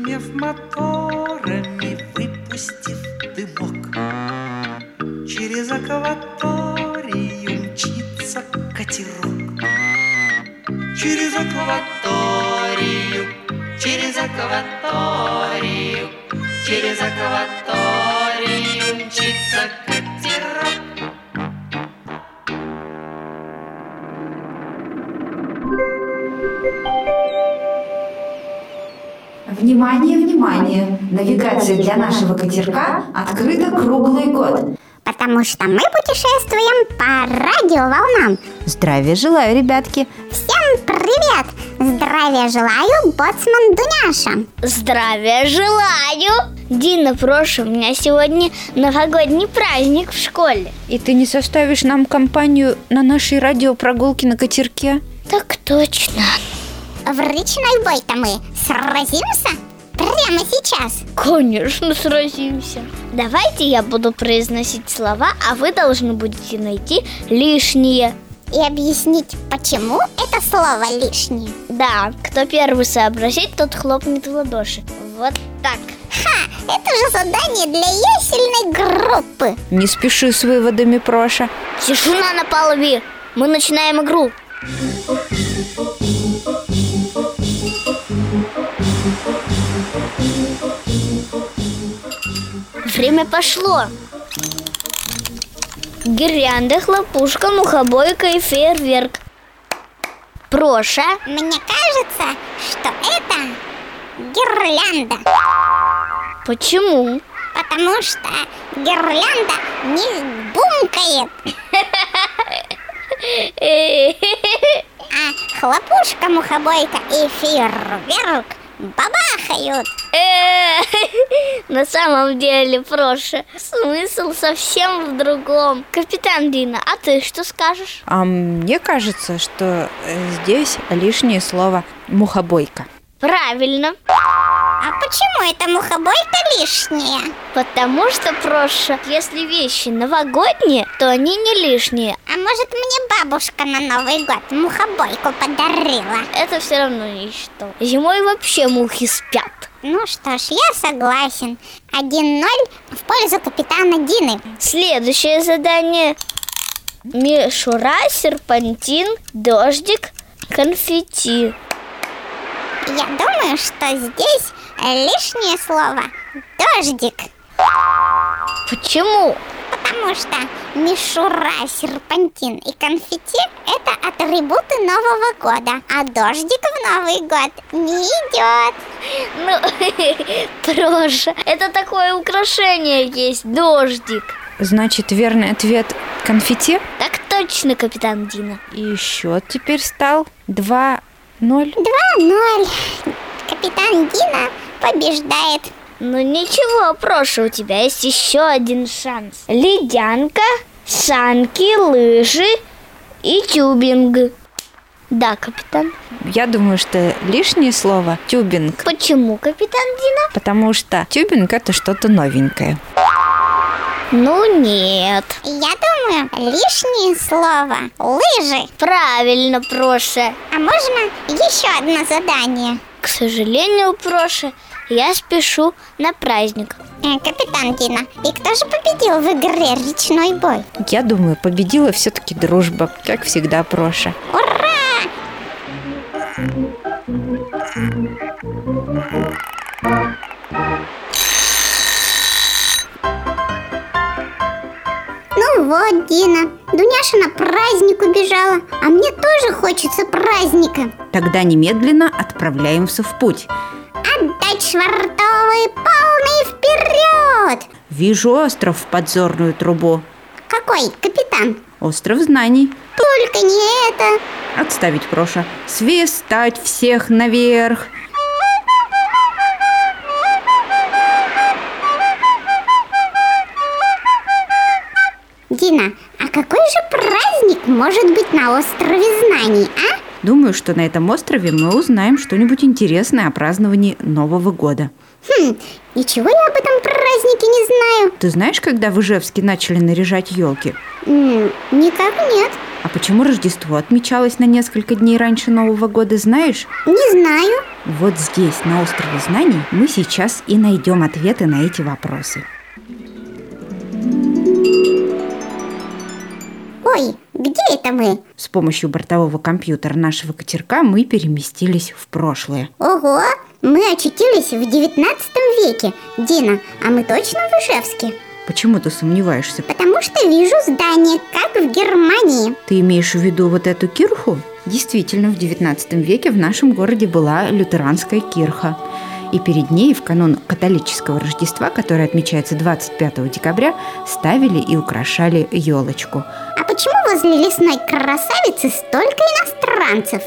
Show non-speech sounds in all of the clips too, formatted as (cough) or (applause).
Зашумев моторами, выпустив дымок. Через акваторию мчится катерок. Через акваторию, через акваторию Через акваторию Навигация для нашего катерка открыта круглый год. Потому что мы путешествуем по радиоволнам. Здравия желаю, ребятки! Всем привет! Здравия желаю, боцман Дуняша. Здравия желаю! Дина, прошу, у меня сегодня новогодний праздник в школе. И ты не составишь нам компанию на нашей радиопрогулке на катерке? Так точно. В речной бой-то мы сразимся? Прямо сейчас. Конечно, сразимся. Давайте я буду произносить слова, а вы должны будете найти лишние. И объяснить, почему это слово лишнее. Да, кто первый сообразит, тот хлопнет в ладоши. Вот так. Ха, это же задание для ясельной группы. Не спеши с выводами, Проша. Тишина на полове. Мы начинаем игру. Время пошло. Гирлянда, хлопушка, мухобойка и фейерверк. Проша, Мне кажется, что это гирлянда. почему? Потому что гирлянда не бумкает, (laughs) а хлопушка, мухобойка и фейерверк бабахают. Э, (laughs) На самом деле, Проша, смысл совсем в другом. Капитан Дина, а ты что скажешь? А мне кажется, что э, здесь лишнее слово «мухобойка». Правильно, А почему эта мухобойка лишняя? потому что, Проша, если вещи новогодние, то они не лишние. А может мне бабушка на Новый год мухобойку подарила? Это все равно ничто. Зимой вообще мухи спят. Ну что ж, я согласен. 1-0 в пользу капитана Дины. Следующее задание. Мишура, серпантин, дождик, конфетти. Я думаю, что здесь лишнее слово «дождик». Почему? Потому что мишура, серпантин и конфетти – это атрибуты Нового года, а дождик в Новый год не идет. Ну, (laughs) Проша, это такое украшение есть, дождик. Значит, верный ответ – конфетти. Так точно, капитан Дина. И счет теперь стал 2-0. 2-0. Капитан Дина побеждает. Ну ничего, Проша, у тебя есть еще один шанс. Ледянка, санки, лыжи и тюбинг. Да, капитан. Я думаю, что лишнее слово – тюбинг. Почему, капитан Дина? Потому что тюбинг – это что-то новенькое. Ну нет. Я думаю, лишнее слово лыжи. Правильно, Проша. А можно еще одно задание? К сожалению, Проша, я спешу на праздник. Э, Капитан Дина, и кто же победил в игре «Речной бой»? Я думаю, победила все-таки дружба, как всегда, Проша. Ура! Ну вот, Дина, Дуняша на праздник убежала, а мне тоже хочется праздника. Тогда немедленно отправляемся в путь. Швартовые полные вперед! Вижу остров в подзорную трубу. Какой, капитан? Остров знаний. Только не это. Отставить, Проша. Свистать всех наверх. Дина, а какой же праздник может быть на острове знаний, а? Думаю, что на этом острове мы узнаем что-нибудь интересное о праздновании Нового года. Хм, ничего я об этом празднике не знаю. Ты знаешь, когда в Ижевске начали наряжать елки? М, никак нет. А почему Рождество отмечалось на несколько дней раньше Нового года, знаешь? Не знаю. Вот здесь, на острове знаний, мы сейчас и найдем ответы на эти вопросы. Ой, где это мы? С помощью бортового компьютера нашего катерка мы переместились в прошлое. Ого, мы очутились в девятнадцатом веке. Дина, а мы точно в Ижевске? Почему ты сомневаешься? Потому что вижу здание, как в Германии. Ты имеешь в виду вот эту кирху? Действительно, в XIX веке в нашем городе была лютеранская кирха. И перед ней в канун католического Рождества, которое отмечается 25 декабря, ставили и украшали елочку. А почему возле лесной красавицы столько иностранцев?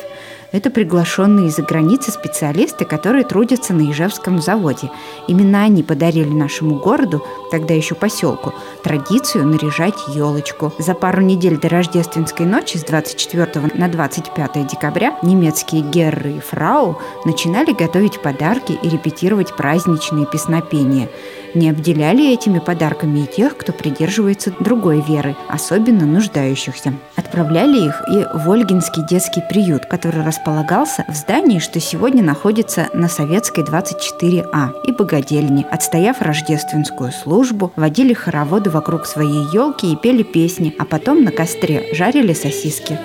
Это приглашенные из-за границы специалисты, которые трудятся на Ижевском заводе. Именно они подарили нашему городу, тогда еще поселку, традицию наряжать елочку. За пару недель до рождественской ночи с 24 на 25 декабря немецкие герры и фрау начинали готовить подарки и репетировать праздничные песнопения. Не обделяли этими подарками и тех, кто придерживается другой веры, особенно нуждающихся. Отправляли их и в Ольгинский детский приют, который располагался в здании, что сегодня находится на Советской 24А и богадельне. Отстояв рождественскую службу, водили хороводы вокруг своей елки и пели песни, а потом на костре жарили сосиски.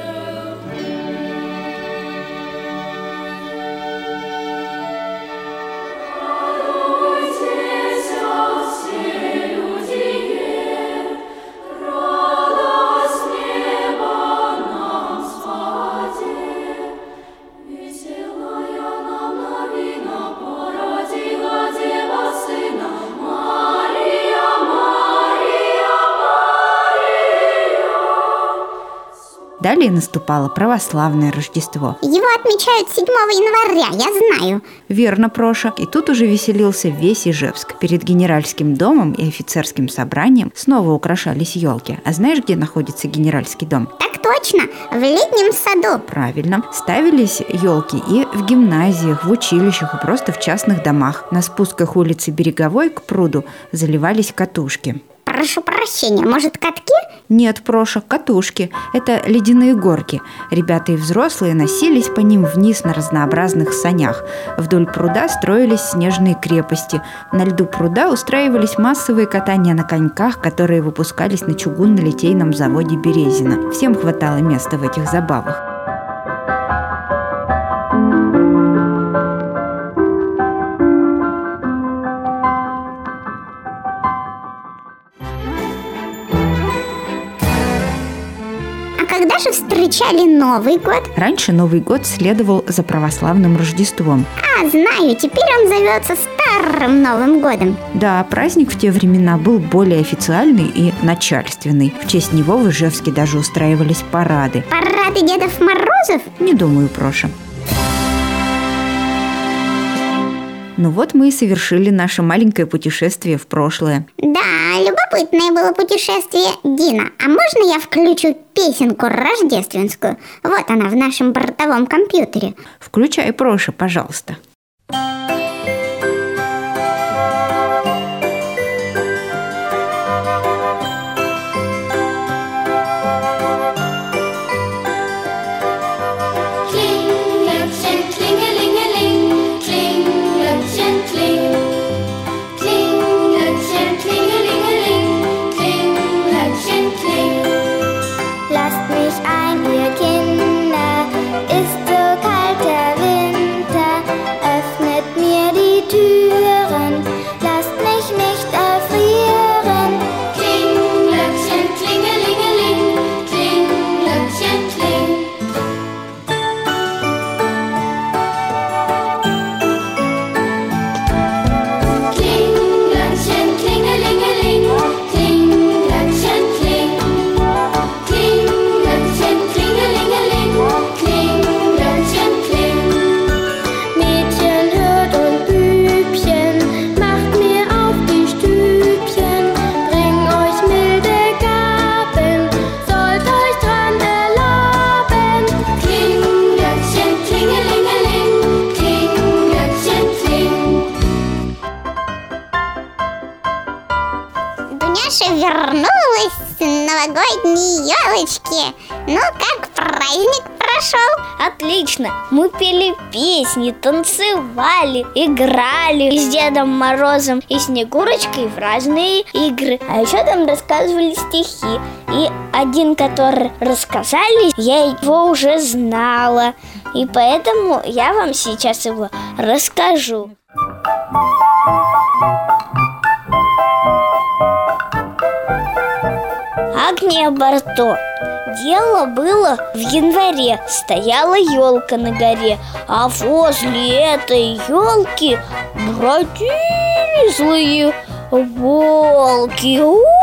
Далее наступало православное Рождество. Его отмечают 7 января, я знаю. Верно, Проша. И тут уже веселился весь Ижевск. Перед генеральским домом и офицерским собранием снова украшались елки. А знаешь, где находится генеральский дом? Так точно, в летнем саду. Правильно. Ставились елки и в гимназиях, в училищах, и просто в частных домах. На спусках улицы Береговой к пруду заливались катушки. Прошу прощения, может, катки? Нет, Проша, катушки. Это ледяные горки. Ребята и взрослые носились по ним вниз на разнообразных санях. Вдоль пруда строились снежные крепости. На льду пруда устраивались массовые катания на коньках, которые выпускались на чугунно-литейном заводе Березина. Всем хватало места в этих забавах. Когда же встречали Новый год? Раньше Новый год следовал за православным Рождеством. А, знаю, теперь он зовется Старым Новым годом. Да, праздник в те времена был более официальный и начальственный. В честь него в Ижевске даже устраивались парады. Парады Дедов Морозов? Не думаю, Проша. Ну вот мы и совершили наше маленькое путешествие в прошлое. Да, любопытное было путешествие. Дина, а можно я включу песенку рождественскую? Вот она в нашем бортовом компьютере. Включай, Проша, пожалуйста. Вернулась с новогодней елочки. Ну, как праздник прошел? Отлично! Мы пели песни, танцевали, играли с Дедом Морозом и Снегурочкой в разные игры. А еще там рассказывали стихи. И один, который рассказали, я его уже знала. И поэтому я вам сейчас его расскажу. Агния Барто Дело было в январе Стояла елка на горе А возле этой елки Бродили злые волки У-у-у!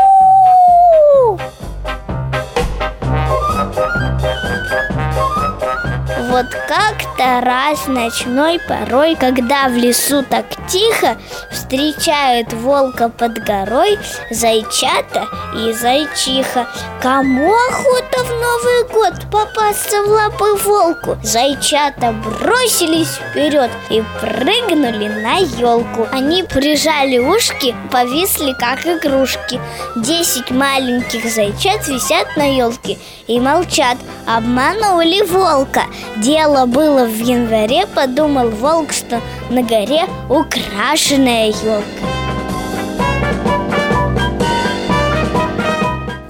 Вот как-то раз ночной порой, когда в лесу так тихо, встречают волка под горой зайчата и зайчиха. Кому охота в Новый год попасться в лапы волку? Зайчата бросились вперед и прыгнули на елку. Они прижали ушки, повисли как игрушки. Десять маленьких зайчат висят на елке и молчат. Обманули волка. Дело было в январе, подумал волк, что на горе украшенная елка.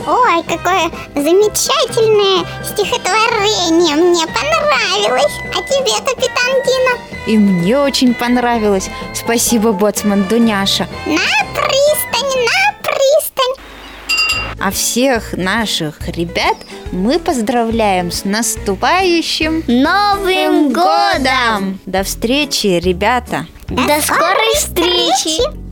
Ой, какое замечательное стихотворение Мне понравилось А тебе, капитан Дина? И мне очень понравилось. Спасибо, боцман Дуняша. На пристань, на пристань А всех наших ребят мы поздравляем с наступающим Новым годом! До встречи, ребята! До скорой встречи!